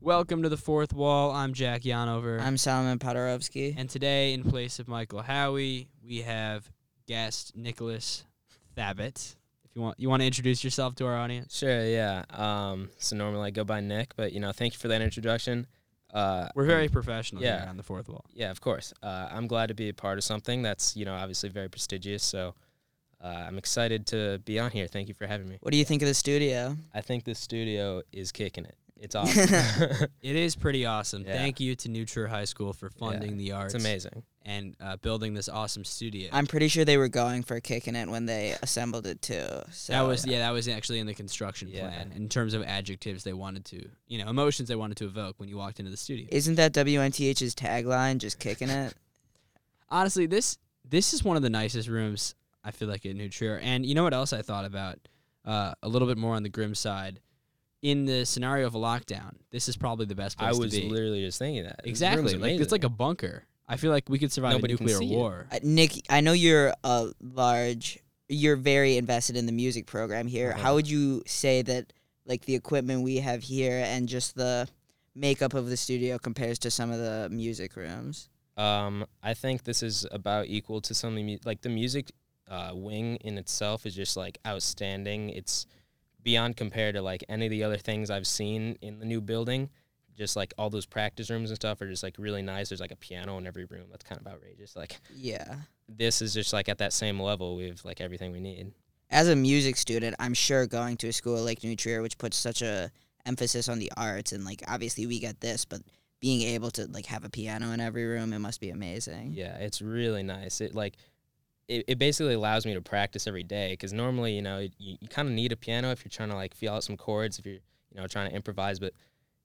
Welcome to the fourth wall. I'm Jack Yonover. I'm Solomon Podorovsky. and today, in place of Michael Howie, we have guest Nicholas Thabit. If you want, you want to introduce yourself to our audience. Sure, yeah. Um, so normally I go by Nick, but you know, thank you for that introduction. Uh, We're very professional yeah. here on the fourth wall. yeah, of course. Uh, I'm glad to be a part of something that's you know obviously very prestigious. So uh, I'm excited to be on here. Thank you for having me. What do you think of the studio? I think the studio is kicking it. It's awesome. It is pretty awesome. Yeah. Thank you to New High School for funding the arts it's amazing. and uh, building this awesome studio. I'm pretty sure they were going for kicking it when they assembled it too. So that was yeah, that was actually in the construction Yeah. plan. In terms of adjectives they wanted to, you know, emotions they wanted to evoke when you walked into the studio. Isn't that WNTH's tagline? Just kicking it. honestly, this this is one of the nicest rooms I feel like at New Trier. And you know what else I thought about? Uh, a little bit more on the grim side. In the scenario of a lockdown, this is probably the best place I was to be. literally just thinking that. Exactly, like it's like a bunker. I feel like we could survive Nobody a nuclear war. Uh, Nick, I know you're a large. You're very invested in the music program here. Uh-huh. How would you say that, like the equipment we have here and just the makeup of the studio compares to some of the music rooms? Um, I think this is about equal to some of the mu- like the music uh, wing in itself is just like outstanding. It's beyond compared to like any of the other things I've seen in the new building. Just like all those practice rooms and stuff are just like really nice. There's like a piano in every room. That's kind of outrageous. Like Yeah. this is just like at that same level. We have like everything we need. as a music student, I'm sure going to a school like New Trier, which puts such a emphasis on the arts, and like obviously we get this, but being able to like have a piano in every room, it must be amazing. Yeah, it's really nice. It like it, it basically allows me to practice every day because normally you know you, you kind of need a piano if you're trying to like feel out some chords if you're you know trying to improvise, but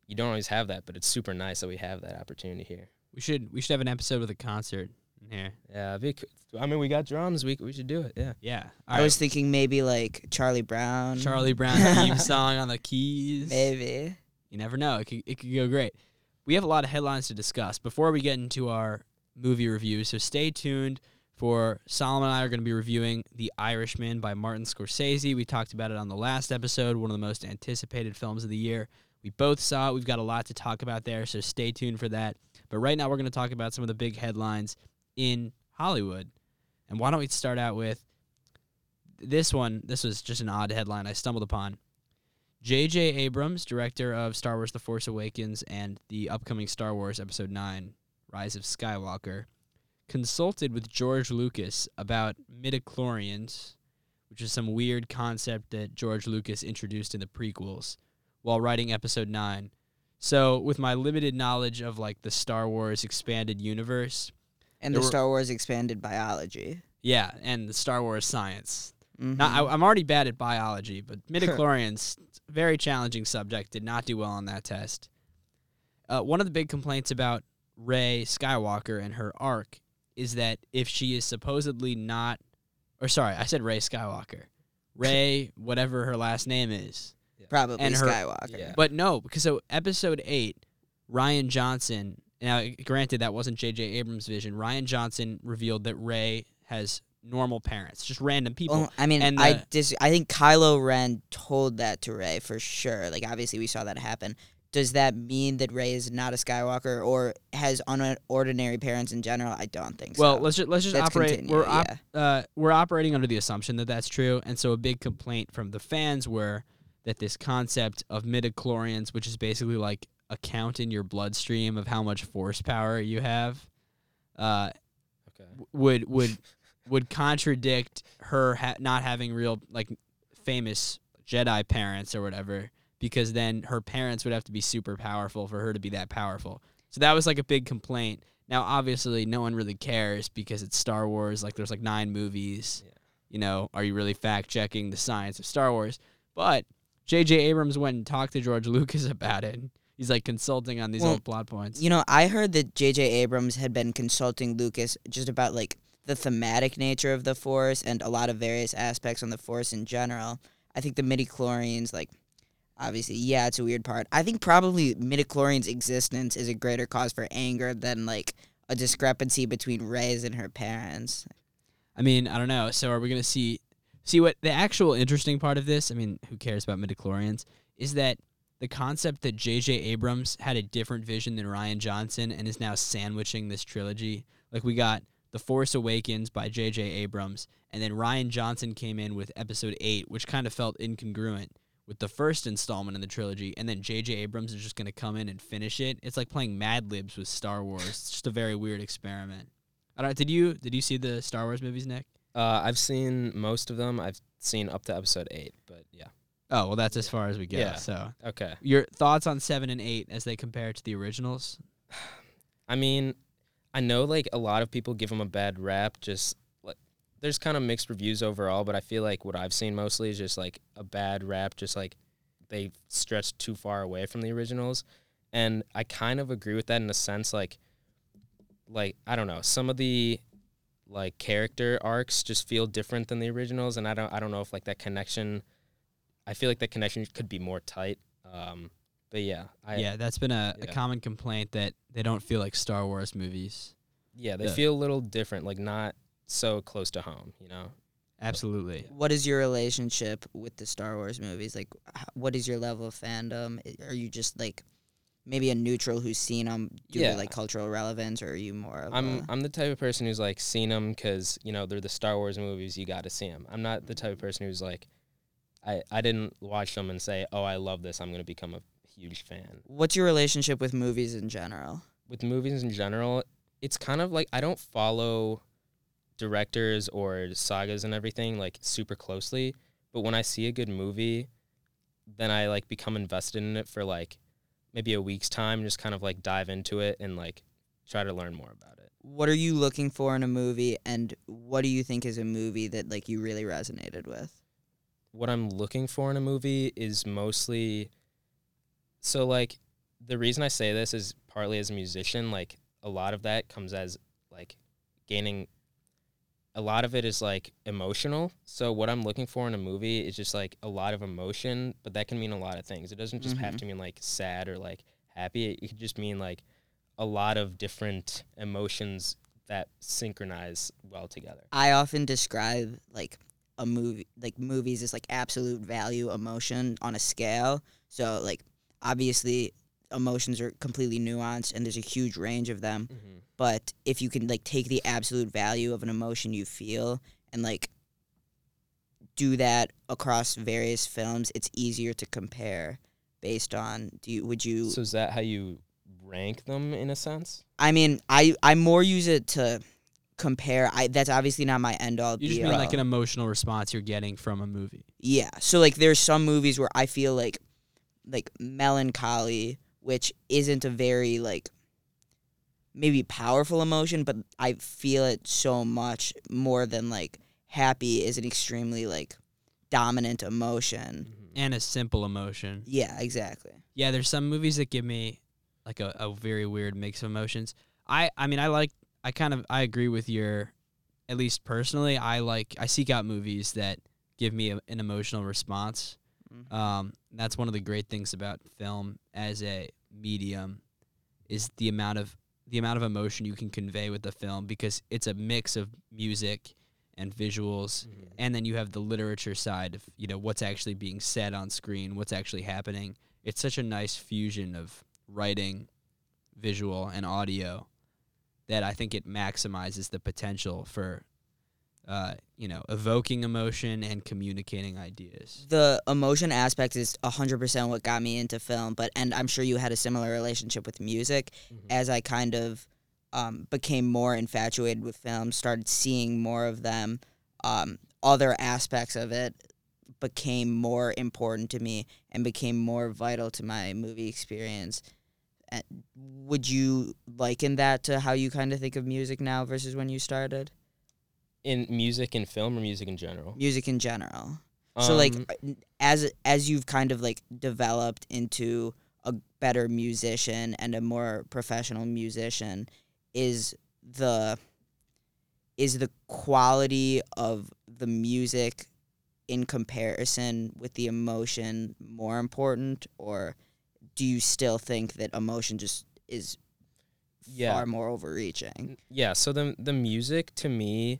you don't always have that. But it's super nice that we have that opportunity here. We should we should have an episode with a concert in here. Yeah, be, c- I mean we got drums. We we should do it. Yeah. Yeah, I was thinking maybe like Charlie Brown. Charlie Brown theme song on the keys. Maybe. You never know. It could, it could go great. We have a lot of headlines to discuss before we get into our movie review. So stay tuned for Solomon and I are going to be reviewing The Irishman by Martin Scorsese. We talked about it on the last episode, one of the most anticipated films of the year. We both saw it. We've got a lot to talk about there, so stay tuned for that. But right now, we're going to talk about some of the big headlines in Hollywood. And why don't we start out with this one? This was just an odd headline I stumbled upon. J.J. Abrams, director of Star Wars The Force Awakens and the upcoming Star Wars Episode 9, Rise of Skywalker, consulted with George Lucas about midichlorians, which is some weird concept that George Lucas introduced in the prequels while writing Episode 9. So, with my limited knowledge of like the Star Wars expanded universe, And the were- Star Wars expanded biology. yeah, and the Star Wars science, Mhm. Now, I, I'm already bad at biology, but midichlorians, very challenging subject. Did not do well on that test. Uh, one of the big complaints about Rey Skywalker and her arc is that if she is supposedly not, or sorry, I said Rey Skywalker, Rey, whatever her last name is, Probably and her- Skywalker. Yeah. but no, because so episode eight, Rian Johnson. Now, granted, that wasn't J.J. Abrams' vision. Rian Johnson revealed that Rey has normal parents, just random people. Well, I mean, and I the- dis- I think Kylo Ren told that to Rey for sure. Like, obviously, we saw that happen. Does that mean that Rey is not a Skywalker or has unordinary parents in general? I don't think Well, so. Well, let's just let's just Let's operate. continue, we're op- yeah. uh, we're operating under the assumption that that's true, and so a big complaint from the fans were that this concept of midichlorians, which is basically like a count in your bloodstream of how much force power you have, uh, Okay. would would would contradict her ha- not having real like famous Jedi parents or whatever, because then her parents would have to be super powerful for her to be that powerful. So that was like a big complaint. Now, obviously, no one really cares because it's Star Wars. Like, there's like nine movies. Yeah. You know, are you really fact checking the science of Star Wars? But J.J. Abrams went and talked to George Lucas about it. He's like consulting on these Well, old plot points. You know, I heard that J.J. Abrams had been consulting Lucas just about like the thematic nature of the Force and a lot of various aspects on the Force in general. I think the midichlorians, like, obviously, yeah, it's a weird part. I think probably midichlorians' existence is a greater cause for anger than like a discrepancy between Rey's and her parents. I mean, I don't know. So are we gonna see see what the actual interesting part of this? I mean, who cares about midichlorians? Is that the concept that J.J. Abrams had a different vision than Rian Johnson and is now sandwiching this trilogy. Like we got The Force Awakens by J.J. Abrams, and then Rian Johnson came in with Episode Eight, which kind of felt incongruent with the first installment in the trilogy, and then J.J. Abrams is just going to come in and finish it. It's like playing Mad Libs with Star Wars. It's just a very weird experiment. I don't. Did you did you see the Star Wars movies, Nick? Uh, I've seen most of them. I've seen up to episode eight, but yeah. Oh well, that's as far as we get. Yeah. So Okay. your thoughts on seven and eight as they compare to the originals? I mean, I know like a lot of people give them a bad rap. Just there's kind of mixed reviews overall, but I feel like what I've seen mostly is just like a bad rap. Just like they stretched too far away from the originals, and I kind of agree with that in a sense. Like, like I don't know, some of the like character arcs just feel different than the originals, and I don't I don't know if like that connection. I feel like that connection could be more tight. Um, but yeah, I, yeah, that's been a, a common complaint that they don't feel like Star Wars movies. Yeah, they Yeah. feel a little different, like not so close to home, you know. Absolutely. What is your relationship with the Star Wars movies? Like, what is your level of fandom? Are you just like maybe a neutral who's seen them due Yeah. to like cultural relevance, or are you more of I'm a, I'm the type of person who's like seen them because you know they're the Star Wars movies. You got to see them. I'm not the type of person who's like, I I didn't watch them and say, oh, I love this. I'm gonna become a huge fan. What's your relationship with movies in general? With movies in general, it's kind of like I don't follow directors or sagas and everything like super closely. But when I see a good movie, then I like become invested in it for like maybe a week's time, and just kind of like dive into it and like try to learn more about it. What are you looking for in a movie, and what do you think is a movie that like you really resonated with? what I'm looking for in a movie is mostly so like the reason I say this is partly as a musician, like a lot of that comes as like gaining a lot of it is like emotional. So what I'm looking for in a movie is just like a lot of emotion, but that can mean a lot of things. It doesn't just have Mhm. to mean like sad or like happy. It, it could just mean like a lot of different emotions that synchronize well together. I often describe like a movie, like movies as like absolute value emotion on a scale. So like obviously emotions are completely nuanced, and there's a huge range of them. Mm-hmm. but if you can like take the absolute value of an emotion you feel and like do that across various films it's easier to compare based on do you would you So is that how you rank them in a sense? i mean i i more use it to compare i that's obviously not my end all You just be mean all. like an emotional response you're getting from a movie. Yeah. So like there's some movies where I feel like like melancholy, which isn't a very like maybe powerful emotion, but I feel it so much more than like happy is an extremely like dominant emotion. Mm-hmm. And a simple emotion. Yeah, exactly. Yeah, there's some movies that give me like a, a very weird mix of emotions. I I mean I like I kind of I agree with your at least personally I like I seek out movies that give me a, an emotional response. Mhm. Um, that's one of the great things about film as a medium is the amount of the amount of emotion you can convey with the film because it's a mix of music and visuals Mm-hmm. and then you have the literature side of you know what's actually being said on screen what's actually happening it's such a nice fusion of writing visual and audio that i think it maximizes the potential for uh, you know evoking emotion and communicating ideas The emotion aspect is 100% what got me into film, but and I'm sure you had a similar relationship with music. Mm-hmm. as I kind of um, became more infatuated with films, started seeing more of them, um, other aspects of it became more important to me and became more vital to my movie experience. Would you liken that to how you kind of think of music now versus when you started? In music and film or music in general. Music in general. so like Um, as as you've kind of like developed into a better musician and a more professional musician is the is the quality of the music in comparison with the emotion more important or do you still think that emotion just is Yeah. far more overreaching yeah, so the the music to me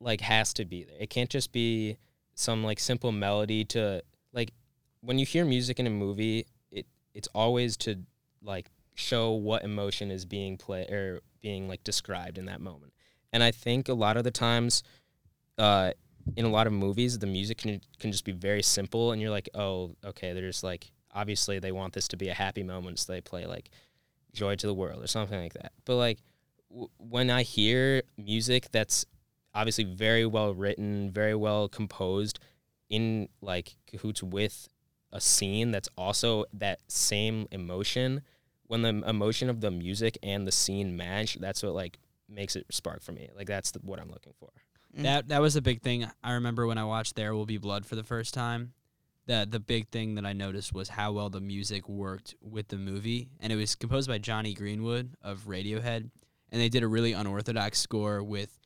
like has to be there. It can't just be some like simple melody to like when you hear music in a movie, it it's always to like show what emotion is being played or being like described in that moment. And I think a lot of the times, uh, in a lot of movies, the music can can just be very simple, and you're like, oh, okay, they're just like obviously they want this to be a happy moment, so they play like "Joy to the World" or something like that. But like w- when I hear music that's obviously very well written, very well composed, in like cahoots with a scene that's also that same emotion when the emotion of the music and the scene match that's what like makes it spark for me like that's the, what i'm looking for Mm. That that was a big thing. I remember when I watched There Will Be Blood for the first time. That the big thing that I noticed was how well the music worked with the movie, and it was composed by Jonny Greenwood of Radiohead, and they did a really unorthodox score with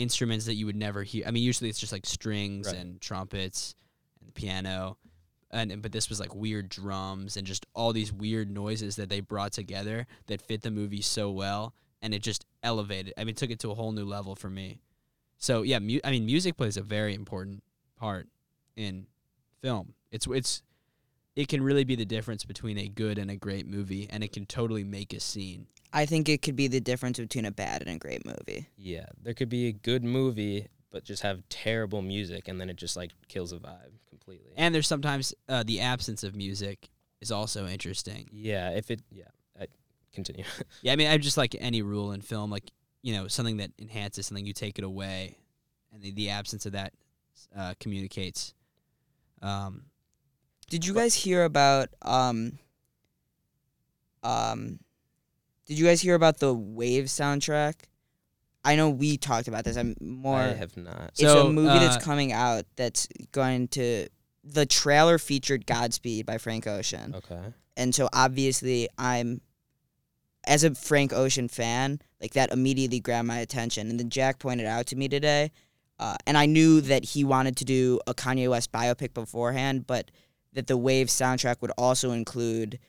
instruments that you would never hear. I mean, usually it's just like strings Right. and trumpets and piano, and and- but this was like weird drums and just all these weird noises that they brought together that fit the movie so well, and it just elevated. I mean, took it to a whole new level for me. So yeah, mu- I mean, music plays a very important part in film. It's it's it can really be the difference between a good and a great movie, and it can totally make a scene. I think it could be the difference between a bad and a great movie. yeah there could be a good movie but just have terrible music and then it just like kills the vibe completely And there's sometimes uh, the absence of music is also interesting. yeah if it yeah I, continue Yeah, I mean, I just like any rule in film, like you know, something that enhances something, you take it away, and the, the absence of that uh, communicates. Um, Did you guys hear about um um Did you guys hear about the Wave soundtrack? I know we talked about this. I'm more i have not It's So, a movie uh, that's coming out that's going to the trailer featured Godspeed by Frank Ocean. okay And so obviously I'm as a Frank Ocean fan, like that immediately grabbed my attention. And then Jack pointed out to me today, uh, and I knew that he wanted to do a Kanye West biopic beforehand, but that the Wave soundtrack would also include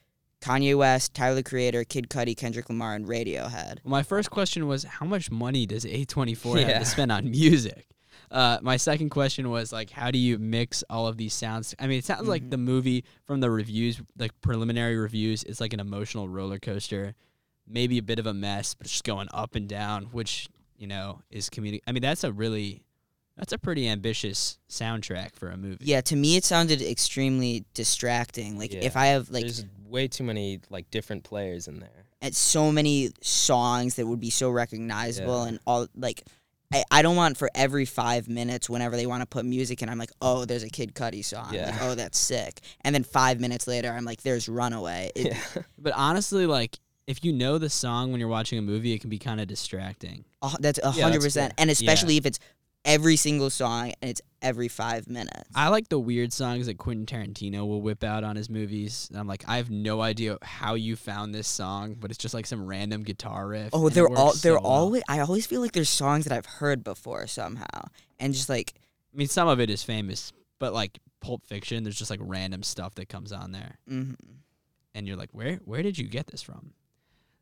Kanye West, Tyler the Creator, Kid Cudi, Kendrick Lamar, and Radiohead. Well, my first question was how much money does A24 have Yeah. to spend on music? Uh, my second question was like, how do you mix all of these sounds? I mean, it sounds like the movie from the reviews, like preliminary reviews, it's like an emotional roller coaster, maybe a bit of a mess, but it's just going up and down, which you know is community. I mean, that's a really, that's a pretty ambitious soundtrack for a movie. Yeah, to me it sounded extremely distracting. Like if I have like there's way too many like different players in there at so many songs that would be so recognizable Yeah. and all like I, I don't want for every five minutes whenever they want to put music in I'm like oh there's a Kid Cudi song Yeah. like, oh that's sick and then five minutes later I'm like there's Runaway It- yeah But honestly, like if you know the song when you're watching a movie, it can be kind of distracting. a- that's a Yeah, hundred that's percent fair. and especially if it's every single song and it's every five minutes I like the weird songs that Quentin Tarantino will whip out on his movies. And I'm like, I have no idea how you found this song, but it's just like some random guitar riff. oh they're all they're well. always I always feel like there's songs that I've heard before somehow and just like I mean, some of it is famous, but like Pulp Fiction, there's just like random stuff that comes on there, mhm. and you're like, where where did you get this from?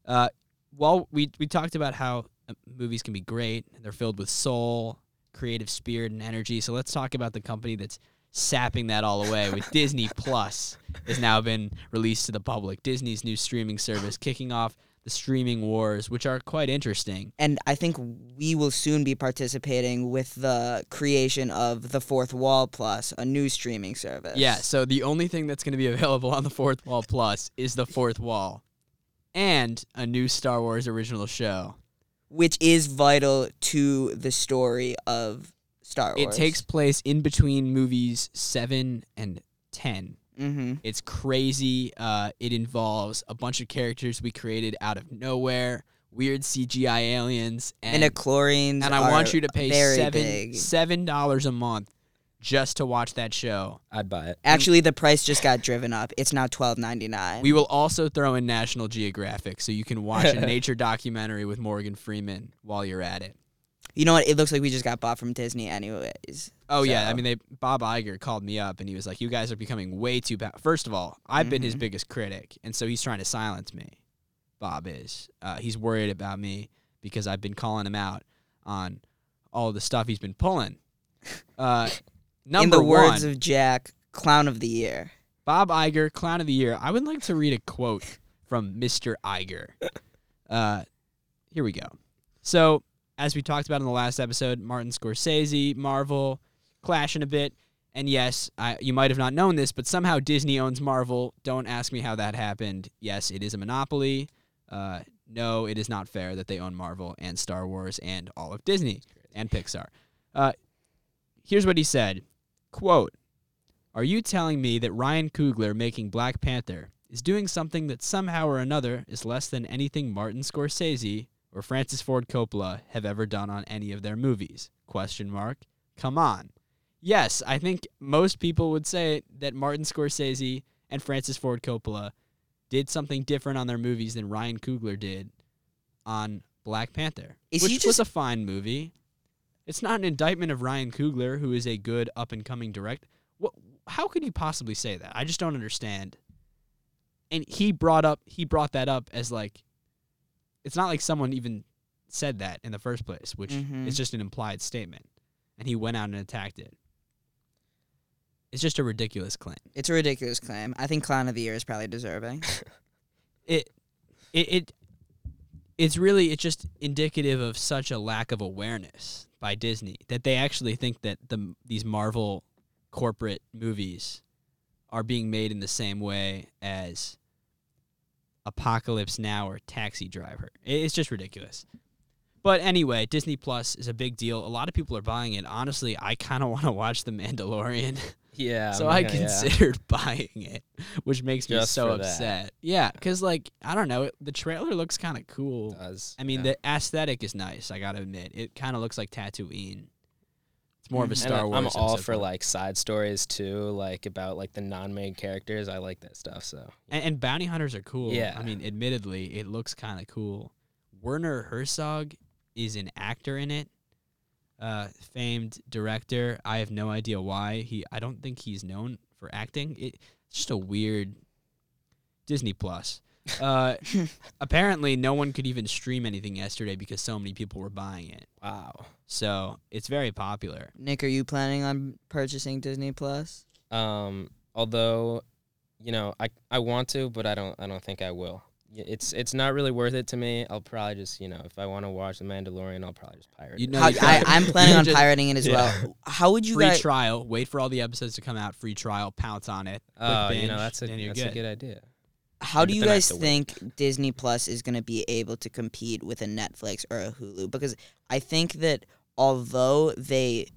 Uh, well, we we talked about how uh, movies can be great. They're filled with soul, creative spirit, and energy. So let's talk about the company that's sapping that all away with Disney Plus has now been released to the public. Disney's new streaming service kicking off the streaming wars, which are quite interesting. and I think we will soon be participating with the creation of the Fourth Wall Plus, a new streaming service. Yeah, so the only thing that's going to be available on the Fourth Wall Plus is the Fourth Wall and a new Star Wars original show. Which is vital to the story of Star Wars. It takes place in between movies 7 and 10. hmm It's crazy. Uh, it involves a bunch of characters we created out of nowhere, weird CGI aliens, and, And, chlorines. and I want you to pay seven big. seven dollars a month just to watch that show. i'd buy it Actually, the price just got driven up. It's now twelve ninety nine. We will also throw in National Geographic so you can watch a nature documentary with Morgan Freeman while you're at it. You know what? It looks like we just got bought from Disney, anyways. Oh yeah, I mean they Bob Iger called me up and he was like, "You guys are becoming way too bad." First of all, I've been his Mhm. biggest critic, and so he's trying to silence me. Bob is. Uh, he's worried about me because I've been calling him out on all the stuff he's been pulling. Uh, In the one, words of Jack, clown of the year. Bob Iger, Clown of the Year. I would like to read a quote from Mr. Iger. Uh, here we go. So, as we talked about in the last episode, Martin Scorsese, Marvel, clashing a bit. And yes, I, you might have not known this, but somehow Disney owns Marvel. Don't ask me how that happened. Yes, it is a monopoly. Uh, no, it is not fair that they own Marvel and Star Wars and all of Disney and Pixar. Uh, here's what he said quote are you telling me that ryan coogler making black panther is doing something that somehow or another is less than anything martin scorsese or francis ford coppola have ever done on any of their movies? Question mark. Come on. Yes i think most people would say that martin scorsese and francis ford coppola did something different on their movies than ryan coogler did on black panther Is which he was a fine movie it's not an indictment of Ryan Coogler, who is a good up and coming director. What? How could you possibly say that? I just don't understand. And he brought up he brought that up as like, it's not like someone even said that in the first place, which Mhm. is just an implied statement, and he went out and attacked it. It's just a ridiculous claim. It's a ridiculous claim. I think Clown of the Year is probably deserving. it it it it's really it's just indicative of such a lack of awareness by Disney that they actually think that the these Marvel corporate movies are being made in the same way as Apocalypse Now or Taxi Driver. It's just ridiculous. But anyway, Disney Plus is a big deal. A lot of people are buying it. Honestly, I kind of want to watch The Mandalorian. Yeah. so I yeah, yeah. considered buying it, which makes me so for that. upset. Yeah, because like I don't know, it, the trailer looks kind of cool. Does, I mean, yeah. the aesthetic is nice. I gotta admit, it kind of looks like Tatooine. It's more of a Mhm. And Star Wars. I'm all for fun. like side stories too, like about like the non-main characters. I like that stuff. So and, and bounty hunters are cool. Yeah. I mean, admittedly, it looks kind of cool. Werner Herzog is an actor in it. Uh, famed director. I have no idea why he. I don't think he's known for acting. It, it's just a weird Disney Plus. Uh, apparently, no one could even stream anything yesterday because so many people were buying it. wow. So it's very popular. Nick, are you planning on purchasing Disney Plus? Um, although, you know, I I want to, but I don't. I don't think I will. Y- It's it's not really worth it to me. I'll probably just you know if I want to watch The Mandalorian, I'll probably just pirate You it. know, How, you I, I'm planning on just- pirating it as yeah. well. How would you free guys? trial. Wait for all the episodes to come out. Free trial. Pounce on it. Quick Oh, you know that's a that's good. a good idea. How do you then I have guys to wait. think Disney Plus is going to be able to compete with a Netflix or a Hulu? Because I think that although they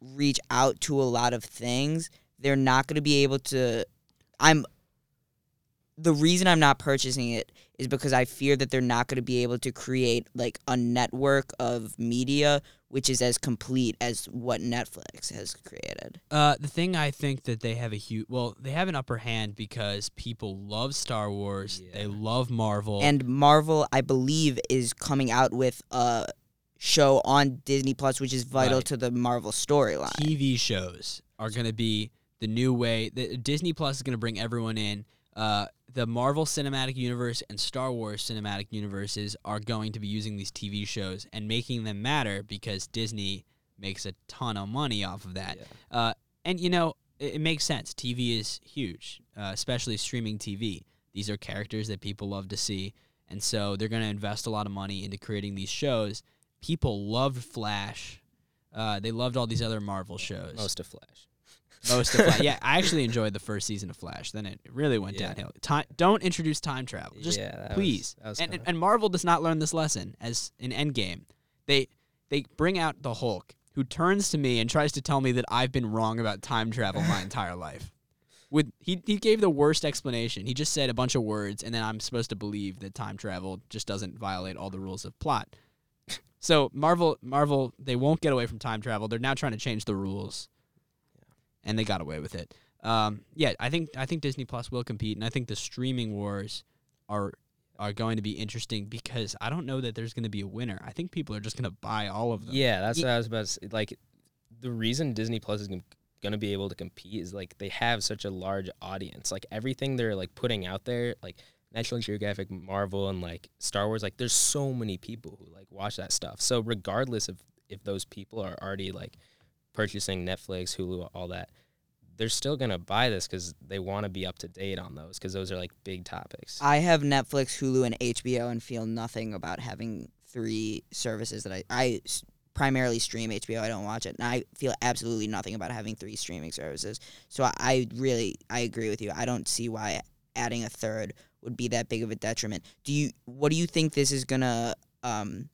reach out to a lot of things, they're not going to be able to. I'm. The reason I'm not purchasing it is because I fear that they're not going to be able to create like a network of media which is as complete as what Netflix has created. Uh, the thing I think that they have a huge well, they have an upper hand because people love Star Wars. They love Marvel. And Marvel, I believe, is coming out with a show on Disney Plus, which is vital Right. to the Marvel storyline. TV shows are going to be the new way. The, Disney Plus is going to bring everyone in. Uh, the Marvel Cinematic Universe and Star Wars Cinematic Universes are going to be using these TV shows and making them matter because Disney makes a ton of money off of that. Yeah. Uh, and you know, it, it makes sense. TV is huge, uh, especially streaming TV. These are characters that people love to see, and so they're going to invest a lot of money into creating these shows. People loved Flash. Uh, they loved all these other Marvel shows. Most of Flash. Most of Flash. Yeah, I actually enjoyed the first season of Flash. Then it really went Yeah. downhill. Time, don't introduce time travel. Just yeah, was- please. that was and, and Marvel does not learn this lesson as in Endgame. They they bring out the Hulk who turns to me and tries to tell me that I've been wrong about time travel my entire life. With he he gave the worst explanation. He just said a bunch of words and then I'm supposed to believe that time travel just doesn't violate all the rules of plot. So Marvel Marvel they won't get away from time travel. They're now trying to change the rules. And they got away with it. Um, yeah, I think I think Disney Plus will compete and I think the streaming wars are are going to be interesting because I don't know that there's going to be a winner. I think people are just going to buy all of them. Yeah, that's Ye- what I was about to say. Like, the reason Disney Plus is going to be able to compete is like they have such a large audience. Like everything they're like putting out there, like National Geographic, Marvel, and like Star Wars. Like, there's so many people who like watch that stuff. So regardless of if those people are already like purchasing Netflix, Hulu, all that, they're still gonna buy this because they want to be up to date on those because those are like big topics. I have Netflix, Hulu, and HBO, and feel nothing about having three services that I, I primarily stream HBO. I don't watch it, and I feel absolutely nothing about having three streaming services. So I, I really I agree with you. I don't see why adding a third would be that big of a detriment. Do you? What do you think this is gonna? Um, h-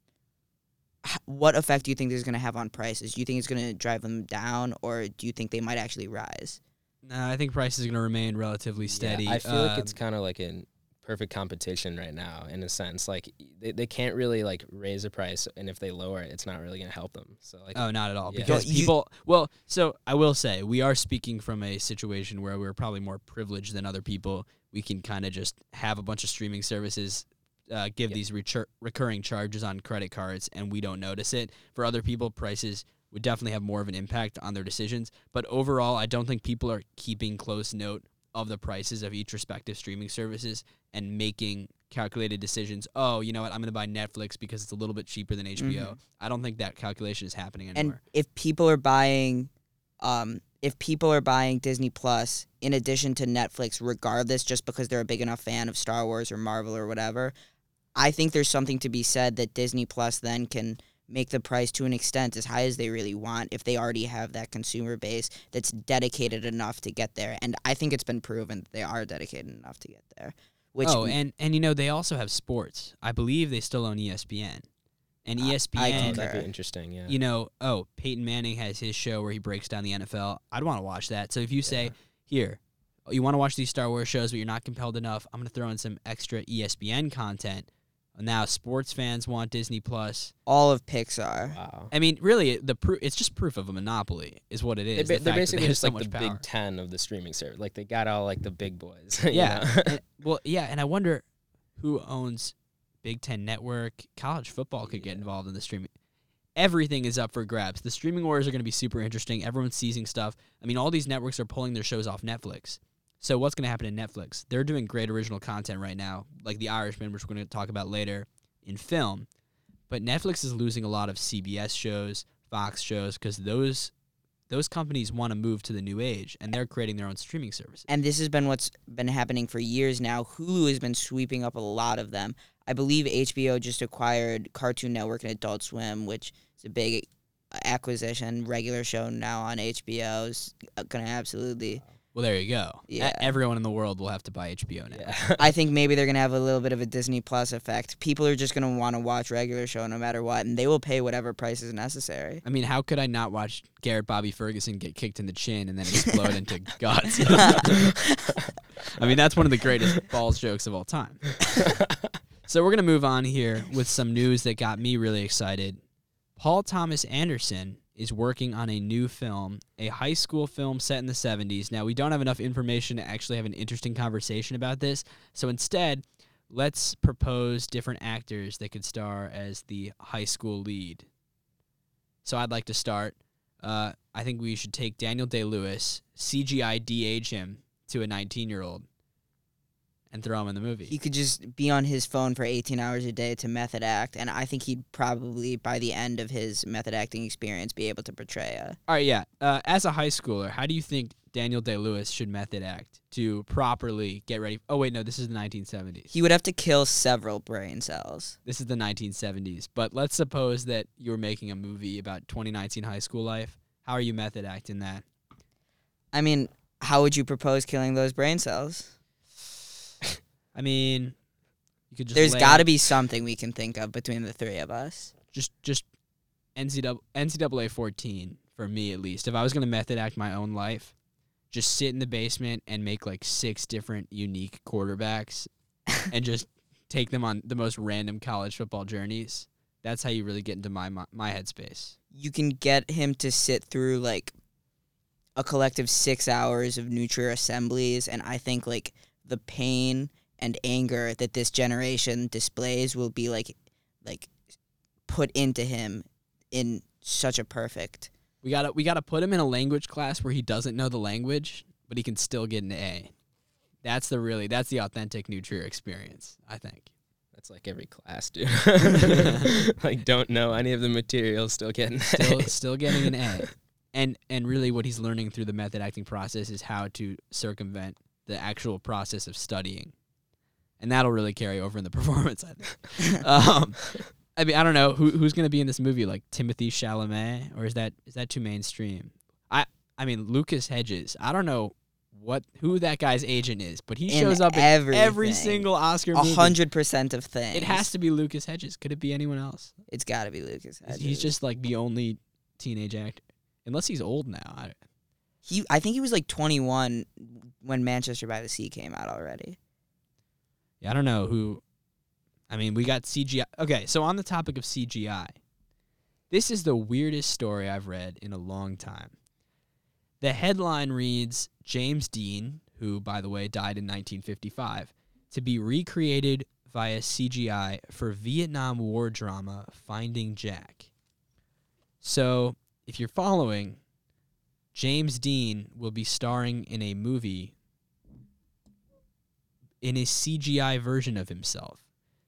what effect do you think this is gonna have on prices? Do you think it's gonna drive them down, or do you think they might actually rise? No, I think prices are going to remain relatively steady. Yeah, I feel like it's Um, kind of like in perfect competition right now in a sense. Like they, they can't really like raise a price, and if they lower it, it's not really gonna help them. So like Oh, not at all. Yeah. Because you- people, well, so I will say we are speaking from a situation where we're probably more privileged than other people. We can kind of just have a bunch of streaming services, uh, give Yep. these recur- recurring charges on credit cards, and we don't notice it. For other people, prices would definitely have more of an impact on their decisions. But overall, I don't think people are keeping close note of the prices of each respective streaming services and making calculated decisions. Oh, you know what? I'm going to buy Netflix because it's a little bit cheaper than HBO. I don't think that calculation is happening anymore. And if people are buying, um, if people are buying Disney Plus in addition to Netflix, regardless, just because they're a big enough fan of Star Wars or Marvel or whatever, I think there's something to be said that Disney Plus then can make the price to an extent as high as they really want if they already have that consumer base that's dedicated enough to get there. And I think it's been proven that they are dedicated enough to get there. Which oh, and and you know they also have sports. I believe they still own ESPN, and I- I oh, ESPN. that'd be interesting. Yeah. you know, oh, Peyton Manning has his show where he breaks down the NFL. I'd want to watch that. So if you say, here, oh, you want to watch these Star Wars shows, but you're not compelled enough, I'm going to throw in some extra ESPN content. Now sports fans want Disney Plus. all of Pixar. wow. I mean, really, the pro- it's just proof of a monopoly, is what it is. They, is. ba- the they're basically they just so like the power. Big Ten of the streaming service. Like they got all like the big boys. Yeah. And- well, yeah, and I wonder who owns Big Ten Network. College football could get involved in the streaming. Everything is up for grabs. The streaming wars are going to be super interesting. Everyone's seizing stuff. I mean, all these networks are pulling their shows off Netflix. So what's going to happen in Netflix? They're doing great original content right now, like The Irishman, which we're going to talk about later in film. But Netflix is losing a lot of CBS shows, Fox shows, because those those companies want to move to the new age, and they're creating their own streaming services. and this has been what's been happening for years now. Hulu has been sweeping up a lot of them. I believe HBO just acquired Cartoon Network and Adult Swim, which is a big uh, acquisition. Regular show now on HBO is uh, going to absolutely. Well, there you go. Yeah. everyone in the world will have to buy HBO now. yeah. I think maybe they're going to have a little bit of a Disney Plus effect. People are just going to want to watch regular show no matter what, and they will pay whatever price is necessary. I mean, how could I not watch Garrett Bobby Ferguson get kicked in the chin and then explode into guts? I mean, that's one of the greatest balls jokes of all time. So we're gonna move on here with some news that got me really excited. Paul Thomas Anderson is working on a new film, a high school film set in the 70s. Now, we don't have enough information to actually have an interesting conversation about this. So instead, let's propose different actors that could star as the high school lead. So I'd like to start. Uh, I think we should take Daniel Day Lewis, CGI de-age him to a 19 year old, and throw him in the movie. He could just be on his phone for 18 hours a day to method act, and I think he'd probably, by the end of his method acting experience, be able to portray a. All right, yeah. Uh, as a high schooler, how do you think Daniel Day Lewis should method act to properly get ready? Oh wait, no, this is the 1970s. He would have to kill several brain cells. This is the 1970s. But let's suppose that you were making a movie about 2019 high school life. How are you method acting that? I mean, how would you propose killing those brain cells? I mean, you could just There's got to be something we can think of between the three of us. just just NCAA, NCAA 14 for me at least. If I was gonna method act my own life, just sit in the basement and make like six different unique quarterbacks, and just take them on the most random college football journeys. That's how you really get into my my, my headspace. You can get him to sit through like a collective six hours of nuclear assemblies, and I think like the pain and anger that this generation displays will be like like put into him in such a perfect We gotta we gotta put him in a language class where he doesn't know the language, but he can still get an A. That's the really that's the authentic New Trier experience. I think. That's like every class, dude. like don't know any of the material, still getting Still still getting an A. and and really what he's learning through the method acting process is how to circumvent the actual process of studying, and that'll really carry over in the performance. I think. um, I mean, I don't know who who's gonna be in this movie, like Timothée Chalamet, or is that is that too mainstream? I I mean Lucas Hedges. I don't know what who that guy's agent is, but he In shows up in every single Oscar A hundred percent of things. It has to be Lucas Hedges. Could it be anyone else? It's got to be Lucas. Hedges. He's just like the only teenage actor, unless he's old now. I, he. I think he was like 21 when Manchester by the Sea came out already. I don't know who. I mean, we got CGI. Okay, so on the topic of CGI, this is the weirdest story I've read in a long time. The headline reads James Dean, who, by the way, died in 1955, to be recreated via CGI for Vietnam War drama Finding Jack. So, if you're following, James Dean will be starring in a movie in a CGI version of himself.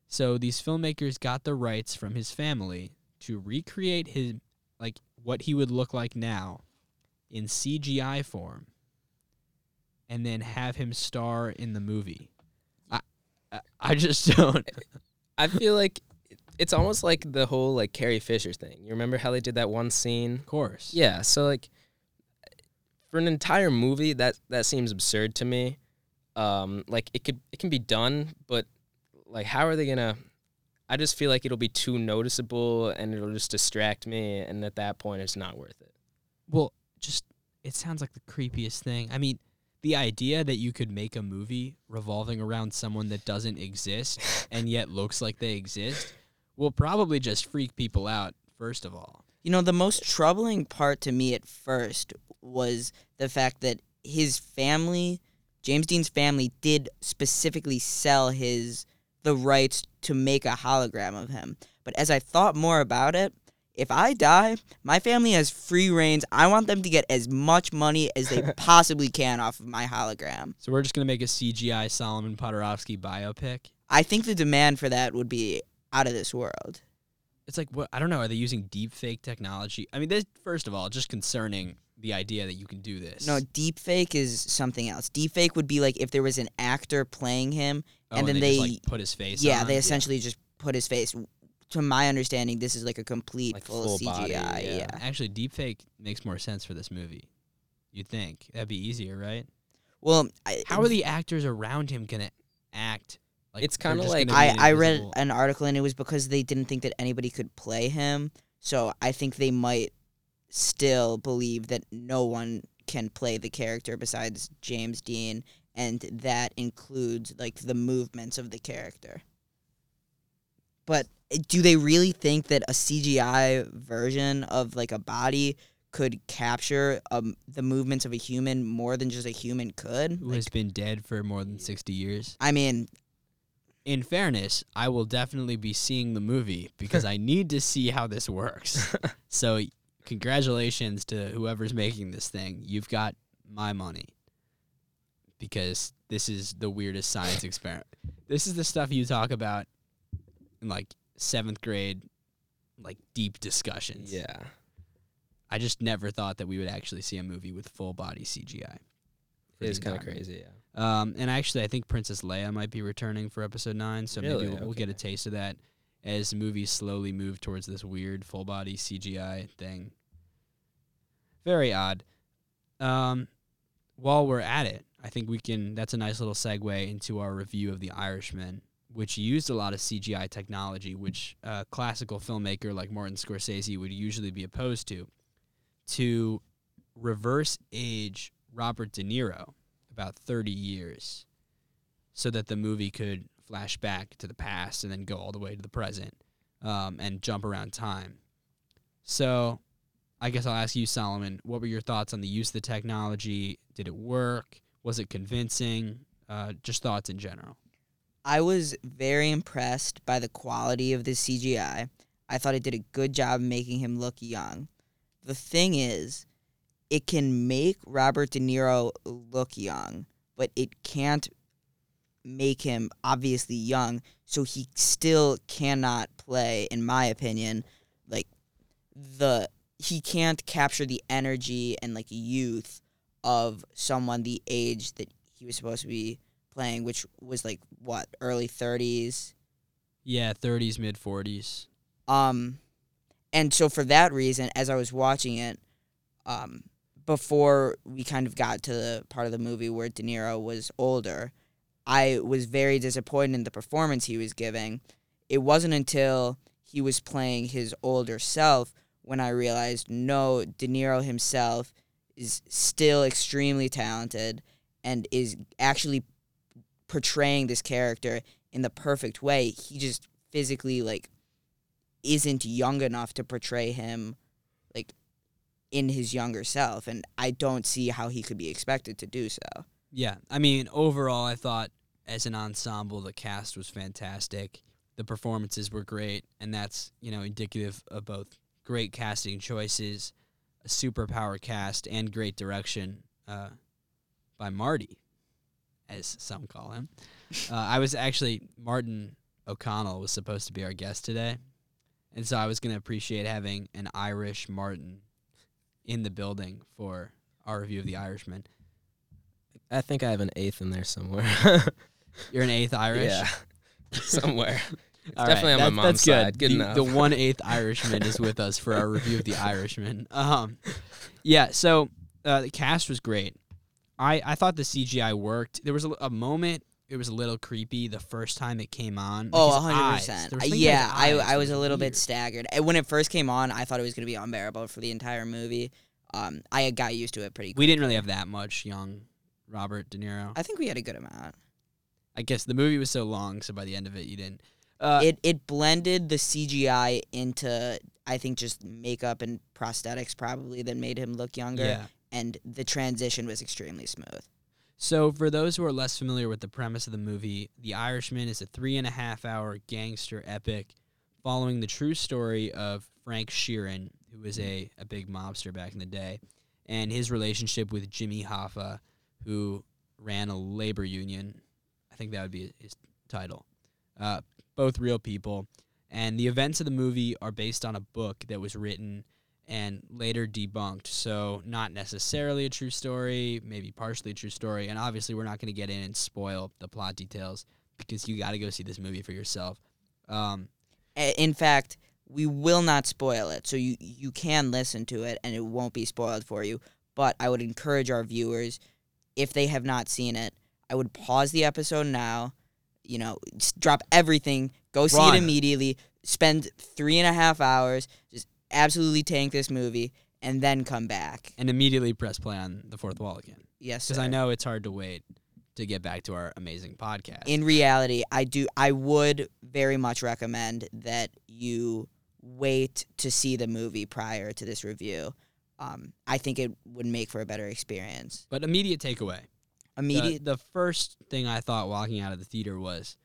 So these filmmakers got the rights from his family to recreate his like what he would look like now in CGI form and then have him star in the movie. I I, I just don't I feel like it's almost like the whole like Carrie Fisher thing. You remember how they did that one scene? of course. Yeah, so like for an entire movie that that seems absurd to me. Um like it could it can be done, but like how are they going to I just feel like it'll be too noticeable and it'll just distract me and at that point it's not worth it. Well, just it sounds like the creepiest thing. I mean, the idea that you could make a movie revolving around someone that doesn't exist and yet looks like they exist will probably just freak people out first of all. You know, the most troubling part to me at first was the fact that his family, James Dean's family, did specifically sell his the rights to make a hologram of him. But as I thought more about it, if I die, my family has free reigns. I want them to get as much money as they possibly can off of my hologram. So we're just gonna make a CGI Solomon Podorovsky biopic. I think the demand for that would be out of this world. It's like what I don't know. Are they using deep fake technology? I mean, this first of all, just concerning the idea that you can do this. No, deepfake is something else. Deepfake would be like if there was an actor playing him Oh, and then they, just, like, put his face. Yeah, on? they essentially just put his face. To my understanding, this is like a complete Like full, full body, CGI. yeah. yeah. Actually, deepfake makes more sense for this movie. You'd think that'd be easier, right? Well, I, How are the actors around him gonna act? Like It's kinda like- I, I read an article and it was because they didn't think that anybody could play him. So I think they might still believe that no one can play the character besides James Dean, and that includes like the movements of the character. But do they really think that a CGI version of like a body could capture um, the movements of a human more than just a human could? who Like, has been dead for more than sixty years. I mean, In fairness, I will definitely be seeing the movie because I need to see how this works. so, congratulations to whoever's making this thing. You've got my money because this is the weirdest science experiment. This is the stuff you talk about in like seventh grade, like deep discussions. Yeah. I just never thought that we would actually see a movie with full body CGI. It is kind of crazy, yeah. Um, and actually, I think Princess Leia might be returning for episode nine, so maybe we'll, we'll get a taste of that as movies slowly move towards this weird full body CGI thing. Very odd. Um, while we're at it, I think we can. That's a nice little segue into our review of The Irishman, which used a lot of CGI technology, which a classical filmmaker like Martin Scorsese would usually be opposed to, to reverse age Robert De Niro about 30 years so that the movie could flash back to the past and then go all the way to the present um, and jump around time. So I guess I'll ask you, Solomon, what were your thoughts on the use of the technology? Did it work? Was it convincing? Uh, just thoughts in general. I was very impressed by the quality of the CGI. I thought it did a good job making him look young. The thing is, it can make Robert De Niro look young, but it can't make him obviously young, so he still cannot play, in my opinion, like the he can't capture the energy and like youth of someone the age that he was supposed to be playing, which was like what early thirties. Yeah, 30s, mid 40s. Um, and so for that reason, as I was watching it, um, before we kind of got to the part of the movie where De Niro was older, I was very disappointed in the performance he was giving. It wasn't until he was playing his older self when I realized no, De Niro himself is still extremely talented and is actually portraying this character in the perfect way. He just physically like isn't young enough to portray him like in his younger self and I don't see how he could be expected to do so. Yeah, I mean, overall, I thought as an ensemble, the cast was fantastic. The performances were great, and that's you know indicative of both great casting choices, a superpower cast, and great direction uh, by Marty, as some call him. Uh, I was actually Martin O'Connell was supposed to be our guest today, and so I was going to appreciate having an Irish Martin in the building for our review of The Irishman. I think I have an eighth in there somewhere. You're an eighth Irish. Yeah, somewhere. All definitely on my that- mom's that's side. Good. Good the, enough. the one eighth Irishman is with us for our review of the Irishman. Um, yeah. So uh, the cast was great. I I thought the CGI worked. There was a, a moment. It was a little creepy the first time it came on. Oh, His 100%. eyes. There was something yeah, I I was a little weird. bit staggered. When it first came on, I thought it was going to be unbearable for the entire movie. Um, I got used to it pretty quickly. We didn't really have that much young Robert De Niro. I think we had a good amount. I guess the movie was so long, so by the end of it, you didn't. Uh, it it blended the CGI into I think just makeup and prosthetics probably that made him look younger. yeah. And the transition was extremely smooth. So, for those who are less familiar with the premise of the movie, The Irishman is a three and a half hour gangster epic following the true story of Frank Sheeran, who was a, a big mobster back in the day, and his relationship with Jimmy Hoffa, who ran a labor union. I think that would be his title. Uh, both real people. And the events of the movie are based on a book that was written and later debunked. So, not necessarily a true story, maybe partially a true story. And obviously, we're not going to get in and spoil the plot details because you got to go see this movie for yourself. Um, In fact, we will not spoil it, so you you can listen to it and it won't be spoiled for you. But I would encourage our viewers, if they have not seen it, I would pause the episode now. You know, drop everything, go see Run. it immediately, spend three and a half hours, just absolutely tank this movie, and then come back. and immediately press play on the fourth wall again Yes, because I know it's hard to wait to get back to our amazing podcast. in reality, I do. I would very much recommend that you wait to see the movie prior to this review. Um, I think it would make for a better experience. but immediate takeaway. The, the first thing I thought walking out of the theater was,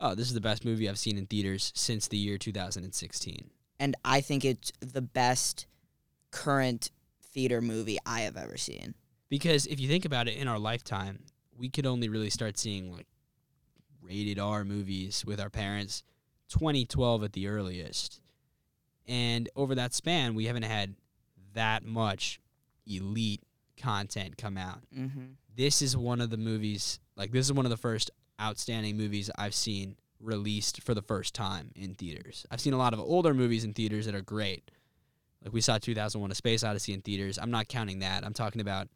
oh, this is the best movie I've seen in theaters since the year 2016. and I think it's the best current theater movie I have ever seen. Because if you think about it, in our lifetime, we could only really start seeing like rated R movies with our parents 2012 at the earliest. And over that span, we haven't had that much elite content come out. Mm-hmm. This is one of the movies, like, this is one of the first outstanding movies I've seen released for the first time in theaters. I've seen a lot of older movies in theaters that are great. Like, we saw 2001 A Space Odyssey in theaters. I'm not counting that. I'm talking about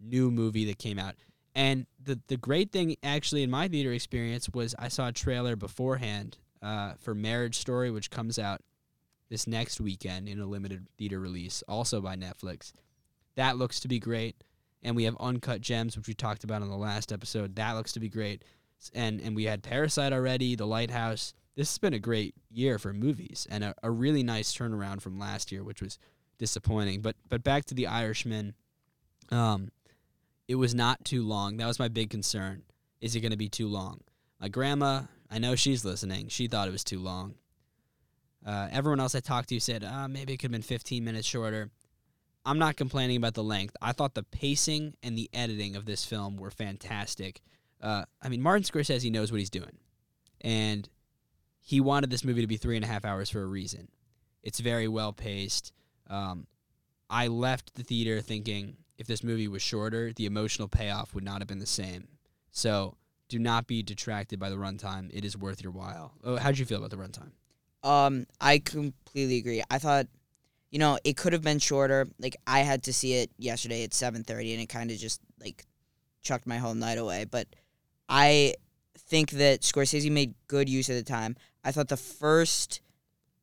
new movie that came out. And the the great thing actually in my theater experience was I saw a trailer beforehand uh, for Marriage Story, which comes out this next weekend in a limited theater release, also by Netflix. That looks to be great. And we have Uncut Gems, which we talked about on the last episode. That looks to be great. And and we had Parasite already, The Lighthouse. This has been a great year for movies and a, a really nice turnaround from last year, which was disappointing. But but back to The Irishman. Um, it was not too long. That was my big concern. Is it going to be too long? My grandma, I know she's listening. She thought it was too long. Uh, everyone else I talked to said uh, maybe it could have been 15 minutes shorter. I'm not complaining about the length. I thought the pacing and the editing of this film were fantastic. Uh, I mean, Martin Scorsese knows what he's doing, and he wanted this movie to be three and a half hours for a reason. It's very well paced. Um, I left the theater thinking if this movie was shorter, the emotional payoff would not have been the same. So do not be detracted by the runtime. It is worth your while. Oh, how'd you feel about the runtime? Um, I completely agree. I thought, you know, it could have been shorter. Like I had to see it yesterday at seven thirty, and it kind of just like chucked my whole night away. But I think that Scorsese made good use of the time. I thought the first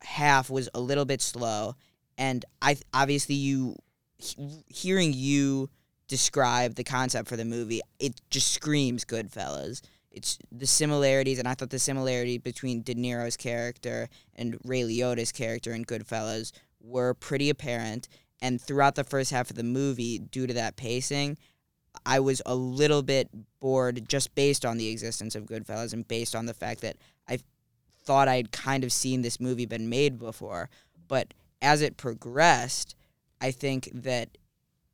half was a little bit slow, and I obviously you he- hearing you describe the concept for the movie, it just screams Goodfellas. It's the similarities, and I thought the similarity between De Niro's character and Ray Liotta's character in Goodfellas were pretty apparent. And throughout the first half of the movie, due to that pacing, I was a little bit bored just based on the existence of Goodfellas and based on the fact that I thought I'd kind of seen this movie been made before. But as it progressed, I think that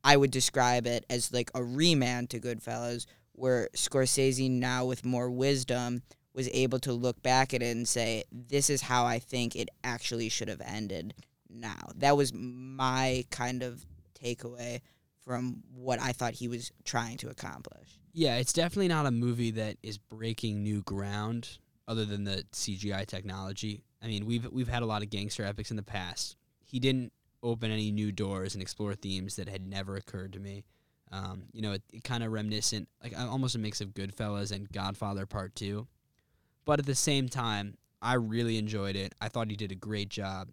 I would describe it as like a remand to Goodfellas, where Scorsese, now with more wisdom, was able to look back at it and say, this is how I think it actually should have ended now. That was my kind of takeaway from what I thought he was trying to accomplish. Yeah, it's definitely not a movie that is breaking new ground other than the CGI technology. I mean, we've we've had a lot of gangster epics in the past. He didn't open any new doors and explore themes that had never occurred to me. Um, you know, it, it kind of reminiscent, like uh, almost a mix of Goodfellas and Godfather Part Two. But at the same time, I really enjoyed it. I thought he did a great job,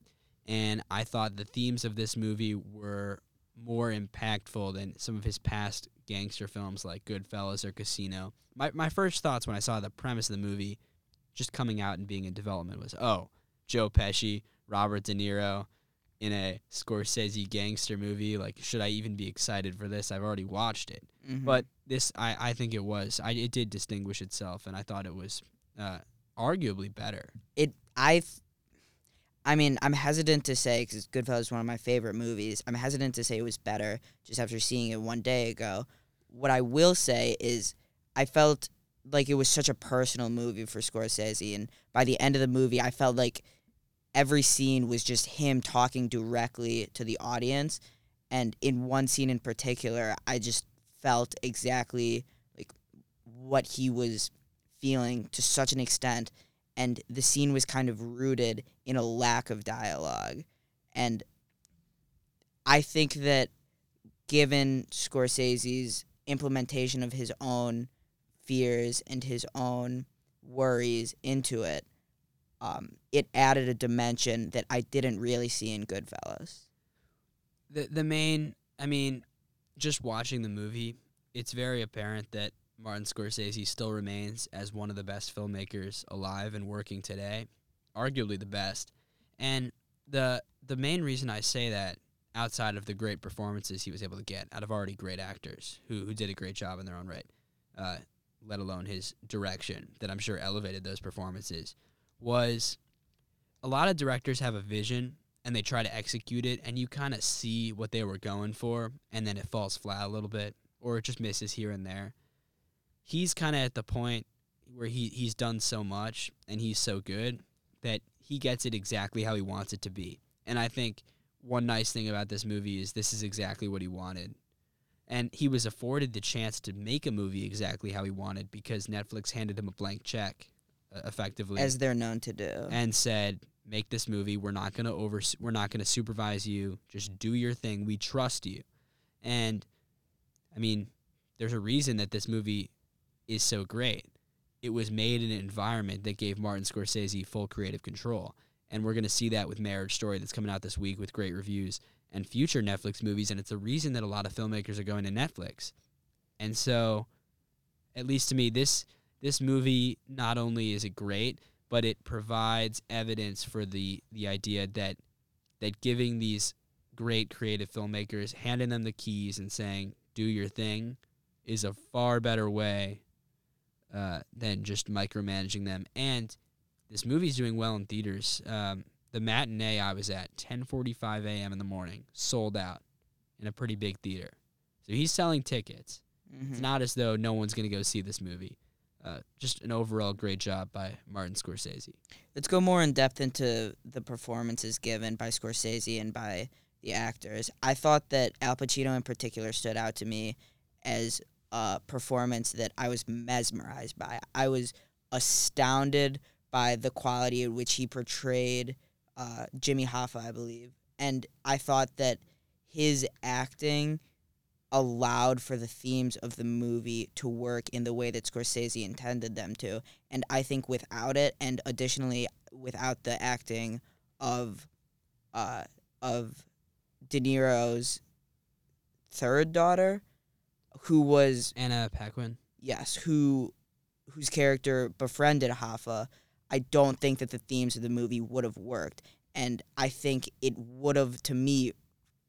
and I thought the themes of this movie were more impactful than some of his past gangster films like Goodfellas or Casino. My my first thoughts when I saw the premise of the movie, just coming out and being in development, was oh, Joe Pesci, Robert De Niro, in a Scorsese gangster movie. Like, should I even be excited for this? I've already watched it, Mhm. but this I I think it was. I it did distinguish itself, and I thought it was uh, arguably better. it I th- I mean, I'm hesitant to say because Goodfellas is one of my favorite movies. I'm hesitant to say it was better just after seeing it one day ago. What I will say is, I felt like it was such a personal movie for Scorsese, and by the end of the movie, I felt like every scene was just him talking directly to the audience. And in one scene in particular, I just felt exactly like what he was feeling to such an extent and the scene was kind of rooted in a lack of dialogue. And I think that given Scorsese's implementation of his own fears and his own worries into it, um, it added a dimension that I didn't really see in Goodfellas. the the main I mean, just watching the movie, it's very apparent that Martin Scorsese still remains as one of the best filmmakers alive and working today, arguably the best. And the the main reason I say that outside of the great performances he was able to get out of already great actors who who did a great job in their own right, uh, let alone his direction that I'm sure elevated those performances, was a lot of directors have a vision and they try to execute it and you kind of see what they were going for and then it falls flat a little bit or it just misses here and there he's kind of at the point where he, he's done so much and he's so good that he gets it exactly how he wants it to be and i think one nice thing about this movie is this is exactly what he wanted and he was afforded the chance to make a movie exactly how he wanted because netflix handed him a blank check uh, effectively As they're known to do. and said, "Make this movie. We're not gonna over. We're not gonna supervise you. Just do your thing. We trust you." And I mean, there's a reason that this movie is so great. It was made in an environment that gave Martin Scorsese full creative control, and we're gonna see that with Marriage Story that's coming out this week with great reviews and future Netflix movies. And it's the reason that a lot of filmmakers are going to Netflix. And so, at least to me, this this movie not only is it great, but it provides evidence for the the idea that that giving these great creative filmmakers handing them the keys and saying do your thing is a far better way uh, than just micromanaging them and this movie's doing well in theaters um, the matinee i was at 10.45 a.m in the morning sold out in a pretty big theater so he's selling tickets it's Mhm. not as though no one's going to go see this movie uh, just an overall great job by Martin Scorsese. Let's go more in depth into the performances given by Scorsese and by the actors. I thought that Al Pacino in particular stood out to me as a performance that I was mesmerized by. I was astounded by the quality in which he portrayed uh, Jimmy Hoffa, I believe, and I thought that his acting allowed for the themes of the movie to work in the way that Scorsese intended them to. And I think without it, and additionally without the acting of uh, of De Niro's third daughter, who was Anna Paquin. yes, who whose character befriended Hoffa, I don't think that the themes of the movie would have worked. And I think it would have, to me,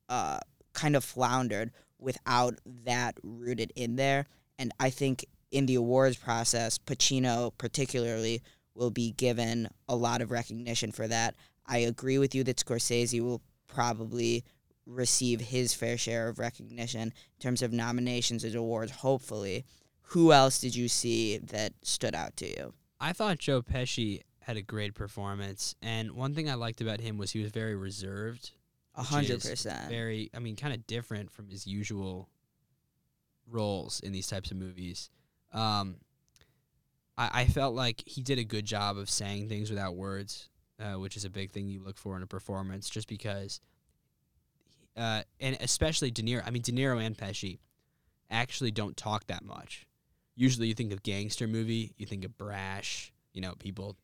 uh, kind of floundered without that rooted in there. And I think in the awards process, Pacino particularly will be given a lot of recognition for that. I agree with you that Scorsese will probably receive his fair share of recognition in terms of nominations and awards, hopefully. Who else did you see that stood out to you? I thought Joe Pesci had a great performance, and one thing I liked about him was he was very reserved, A hundred percent. very, I mean, kind of different from his usual roles in these types of movies. Um, I, I felt like he did a good job of saying things without words, uh, which is a big thing you look for in a performance, just because, uh, and especially De Niro. I mean, De Niro and Pesci actually don't talk that much. Usually, you think of gangster movie, you think of brash, you know, people,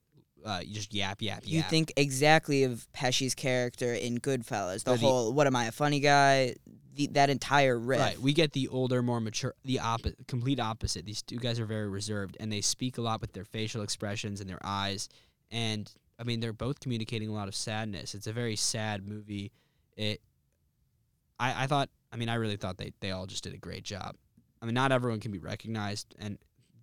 uh, you just yap, yap, yap. You think exactly of Pesci's character in Goodfellas. The the- whole "What am I, a funny guy?" The, that entire riff. Right. We get the older, more mature, the opposite, complete opposite. These two guys are very reserved, and they speak a lot with their facial expressions and their eyes. And I mean, they're both communicating a lot of sadness. It's a very sad movie. It. I I thought. I mean, I really thought they they all just did a great job. I mean, not everyone can be recognized, and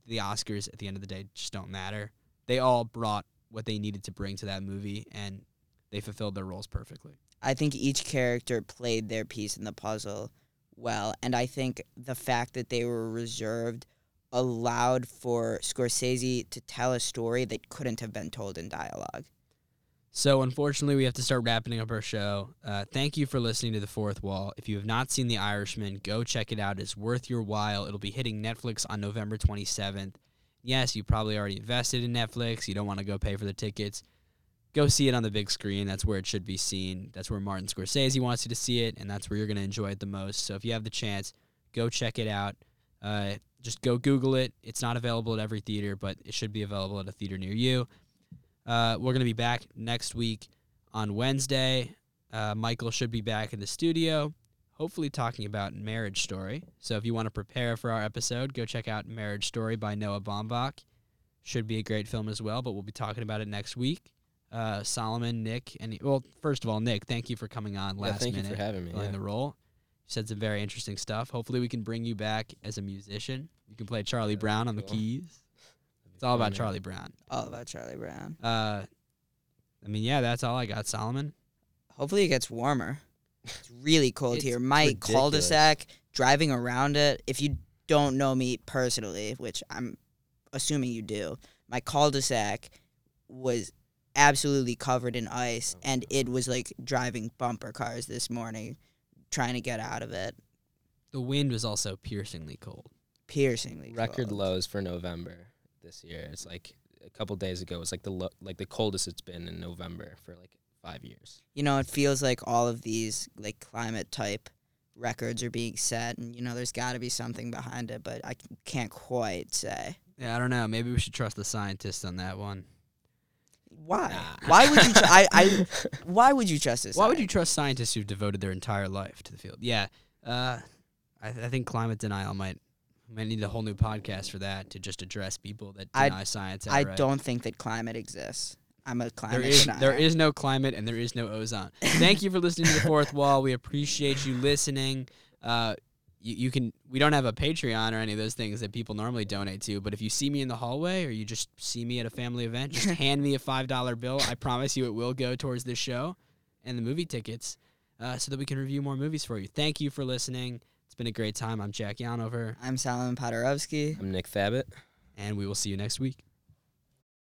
the Oscars at the end of the day just don't matter. They all brought what they needed to bring to that movie, and they fulfilled their roles perfectly. I think each character played their piece in the puzzle well, and I think the fact that they were reserved allowed for Scorsese to tell a story that couldn't have been told in dialogue. So, unfortunately, we have to start wrapping up our show. Uh, thank you for listening to The Fourth Wall. If you have not seen The Irishman, go check it out. It's worth your while. It'll be hitting Netflix on November 27th. Yes, you probably already invested in Netflix. You don't want to go pay for the tickets. Go see it on the big screen. That's where it should be seen. That's where Martin Scorsese wants you to see it, and that's where you're going to enjoy it the most. So, if you have the chance, go check it out. Uh, just go Google it. It's not available at every theater, but it should be available at a theater near you. Uh, we're going to be back next week on Wednesday. Uh, Michael should be back in the studio, hopefully talking about Marriage Story. So if you want to prepare for our episode, go check out Marriage Story by Noah Baumbach. Should be a great film as well, but we'll be talking about it next week. Uh, Solomon, Nick, and well, first of all, Nick, thank you for coming on Yeah, last thank minute you for having me. playing yeah. the role. You said some very interesting stuff. Hopefully, we can bring you back as a musician. You can play Charlie That'd Brown on the keys. That'd be It's all about. Charlie Brown. All about Charlie Brown. Uh, I mean, yeah, that's all I got, Solomon. Hopefully, it gets warmer. It's really cold It's here. My ridiculous. cul-de-sac, driving around it. If you don't know me personally, which I'm assuming you do, my cul-de-sac was absolutely covered in ice, Oh, and it was like driving bumper cars this morning, trying to get out of it. The wind was also piercingly cold. Piercingly Record cold. lows for November this year. It's like a couple days ago. It was like the lo- like the coldest it's been in November for like five years. You know, it feels like all of these like climate type records are being set, and you know, there's got to be something behind it, but I c- can't quite say. Yeah, I don't know. Maybe we should trust the scientists on that one. Why? Nah. Why would you? Tr- I, I. Why would you trust this? Why would you trust scientists who've devoted their entire life to the field? Yeah, uh, I, th- I think climate denial might might need a whole new podcast for that to just address people that I- deny science. I don't think that climate exists. I'm a climate There is denier. there is no climate and there is no ozone. Thank you for listening to the Fourth Wall. We appreciate you listening. Uh, you, you can we don't have a Patreon or any of those things that people normally donate to, but if you see me in the hallway or you just see me at a family event, just hand me a five dollar bill. I promise you it will go towards this show and the movie tickets, uh, so that we can review more movies for you. Thank you for listening. It's been a great time. I'm Jack Yonover, I'm Solomon Podorovsky. I'm Nick Thabit. and we will see you next week.